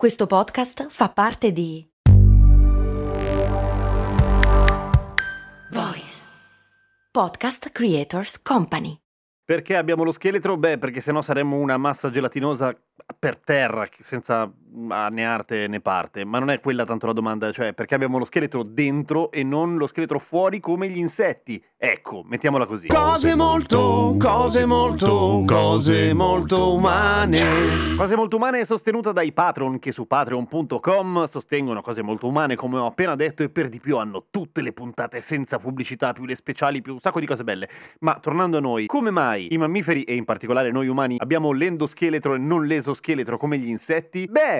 Questo podcast fa parte di Voice Podcast Creators Company. Perché abbiamo lo scheletro? Beh, perché sennò saremmo una massa gelatinosa per terra, senza né arte né parte. Ma non è quella tanto la domanda, cioè perché abbiamo lo scheletro dentro e non lo scheletro fuori come gli insetti? Ecco, mettiamola così. Cose molto, cose molto, cose molto umane. Cose molto umane è sostenuta dai patron che su patreon.com sostengono cose molto umane, come ho appena detto, e per di più hanno tutte le puntate senza pubblicità, più le speciali, più un sacco di cose belle. Ma tornando a noi, come mai i mammiferi e in particolare noi umani abbiamo l'endoscheletro e non l'esoscheletro come gli insetti? Beh,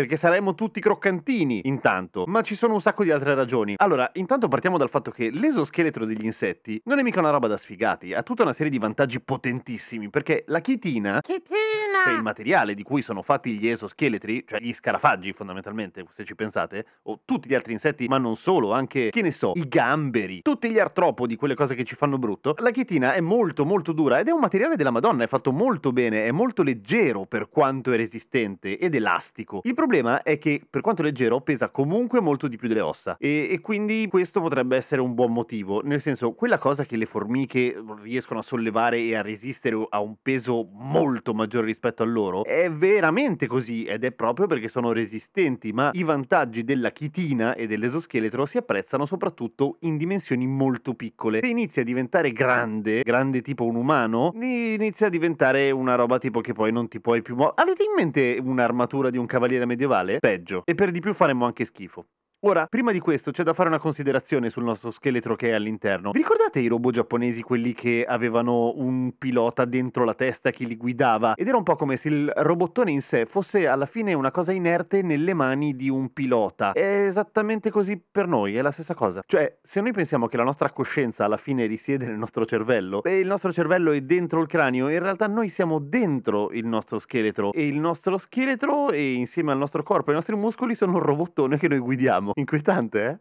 perché saremmo tutti croccantini intanto, ma ci sono un sacco di altre ragioni. Allora, intanto partiamo dal fatto che l'esoscheletro degli insetti non è mica una roba da sfigati, ha tutta una serie di vantaggi potentissimi, perché la chitina, Chitina! cioè il materiale di cui sono fatti gli esoscheletri, cioè gli scarafaggi fondamentalmente, se ci pensate, o tutti gli altri insetti, ma non solo, anche, che ne so, i gamberi, tutti gli artropodi, quelle cose che ci fanno brutto, la chitina è molto molto dura ed è un materiale della Madonna, è fatto molto bene, è molto leggero per quanto è resistente ed elastico. Il problema è che per quanto leggero pesa comunque molto di più delle ossa e, e quindi questo potrebbe essere un buon motivo, nel senso quella cosa che le formiche riescono a sollevare e a resistere a un peso molto maggiore rispetto a loro è veramente così ed è proprio perché sono resistenti, ma i vantaggi della chitina e dell'esoscheletro si apprezzano soprattutto in dimensioni molto piccole. Se inizia a diventare grande, grande tipo un umano, inizia a diventare una roba tipo che poi non ti puoi più muovere. Avete in mente un'armatura di un cavaliere medievale? Peggio. E per di più faremmo anche schifo. Ora, prima di questo c'è da fare una considerazione sul nostro scheletro che è all'interno. Vi ricordate i robot giapponesi, quelli che avevano un pilota dentro la testa che li guidava? Ed era un po' come se il robottone in sé fosse alla fine una cosa inerte nelle mani di un pilota. È esattamente così per noi, è la stessa cosa. Cioè, se noi pensiamo che la nostra coscienza alla fine risiede nel nostro cervello, e il nostro cervello è dentro il cranio, in realtà noi siamo dentro il nostro scheletro. E il nostro scheletro, e insieme al nostro corpo e ai nostri muscoli, sono un robottone che noi guidiamo. Inquietante, eh?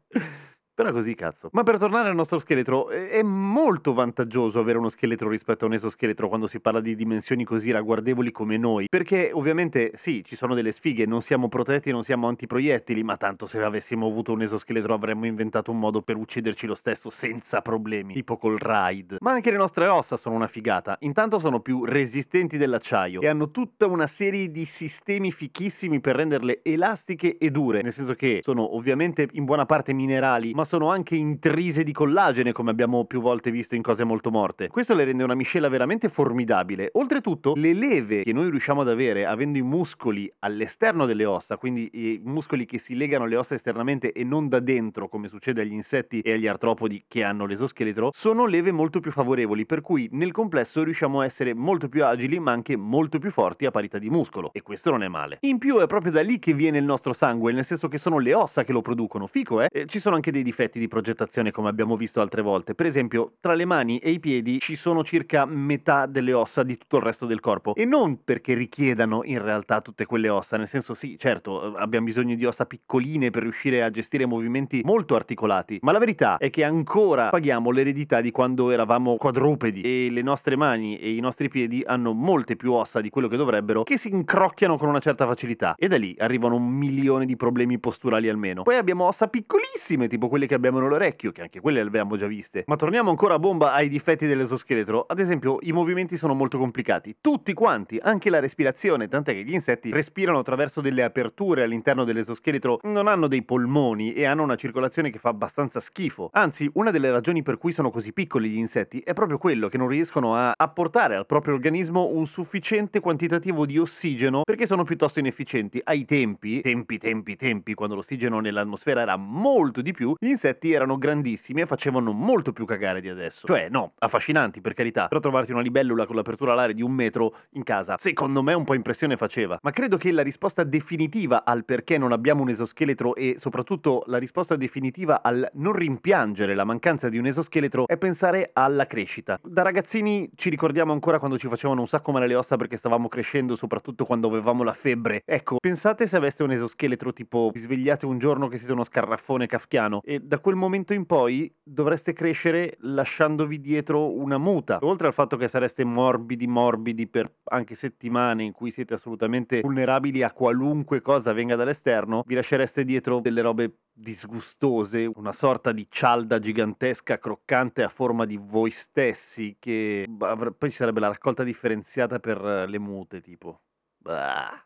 Però così cazzo. Ma per tornare al nostro scheletro, è molto vantaggioso avere uno scheletro rispetto a un esoscheletro quando si parla di dimensioni così ragguardevoli come noi. Perché ovviamente sì, ci sono delle sfighe, non siamo protetti, non siamo antiproiettili, ma tanto se avessimo avuto un esoscheletro avremmo inventato un modo per ucciderci lo stesso senza problemi, tipo col raid. Ma anche le nostre ossa sono una figata. Intanto sono più resistenti dell'acciaio e hanno tutta una serie di sistemi fichissimi per renderle elastiche e dure, nel senso che sono ovviamente in buona parte minerali, ma sono anche intrise di collagene, come abbiamo più volte visto in cose molto morte. Questo le rende una miscela veramente formidabile. Oltretutto, le leve che noi riusciamo ad avere avendo i muscoli all'esterno delle ossa, quindi i muscoli che si legano alle ossa esternamente e non da dentro, come succede agli insetti e agli artropodi che hanno l'esoscheletro, sono leve molto più favorevoli, per cui nel complesso riusciamo a essere molto più agili, ma anche molto più forti a parità di muscolo. E questo non è male. In più è proprio da lì che viene il nostro sangue, nel senso che sono le ossa che lo producono. Fico, eh? Ci sono anche dei difetti di progettazione come abbiamo visto altre volte. Per esempio, tra le mani e i piedi ci sono circa metà delle ossa di tutto il resto del corpo. E non perché richiedano in realtà tutte quelle ossa, nel senso sì, certo, abbiamo bisogno di ossa piccoline per riuscire a gestire movimenti molto articolati, ma la verità è che ancora paghiamo l'eredità di quando eravamo quadrupedi e le nostre mani e i nostri piedi hanno molte più ossa di quello che dovrebbero che si incrocchiano con una certa facilità e da lì arrivano un milione di problemi posturali almeno. Poi abbiamo ossa piccolissime, tipo quelle che abbiamo nell'orecchio, che anche quelle le abbiamo già viste. Ma torniamo ancora a bomba ai difetti dell'esoscheletro. Ad esempio, i movimenti sono molto complicati, tutti quanti, anche la respirazione, tant'è che gli insetti respirano attraverso delle aperture all'interno dell'esoscheletro, non hanno dei polmoni e hanno una circolazione che fa abbastanza schifo. Anzi, una delle ragioni per cui sono così piccoli gli insetti è proprio quello che non riescono a apportare al proprio organismo un sufficiente quantitativo di ossigeno perché sono piuttosto inefficienti. Ai tempi, tempi, tempi, tempi, quando l'ossigeno nell'atmosfera era molto di più, gli insetti erano grandissimi e facevano molto più cagare di adesso. Cioè, no, affascinanti per carità, però trovarti una libellula con l'apertura alare di un metro in casa, secondo me un po' impressione faceva. Ma credo che la risposta definitiva al perché non abbiamo un esoscheletro e soprattutto la risposta definitiva al non rimpiangere la mancanza di un esoscheletro è pensare alla crescita. Da ragazzini ci ricordiamo ancora quando ci facevano un sacco male le ossa perché stavamo crescendo, soprattutto quando avevamo la febbre. Ecco, pensate se aveste un esoscheletro tipo vi svegliate un giorno che siete uno scarraffone kafkiano e da quel momento in poi dovreste crescere lasciandovi dietro una muta. Oltre al fatto che sareste morbidi morbidi per anche settimane in cui siete assolutamente vulnerabili a qualunque cosa venga dall'esterno, vi lascereste dietro delle robe disgustose, una sorta di cialda gigantesca croccante a forma di voi stessi che poi ci sarebbe la raccolta differenziata per le mute tipo. Bah.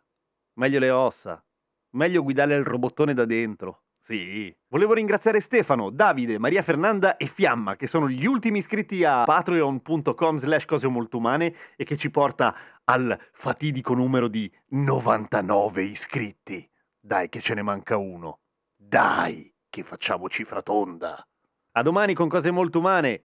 Meglio le ossa. Meglio guidare il robottone da dentro. Sì. Volevo ringraziare Stefano, Davide, Maria Fernanda e Fiamma, che sono gli ultimi iscritti a patreon.com slash cose molto umane e che ci porta al fatidico numero di 99 iscritti. Dai che ce ne manca uno. Dai, che facciamo cifra tonda. A domani con cose molto umane.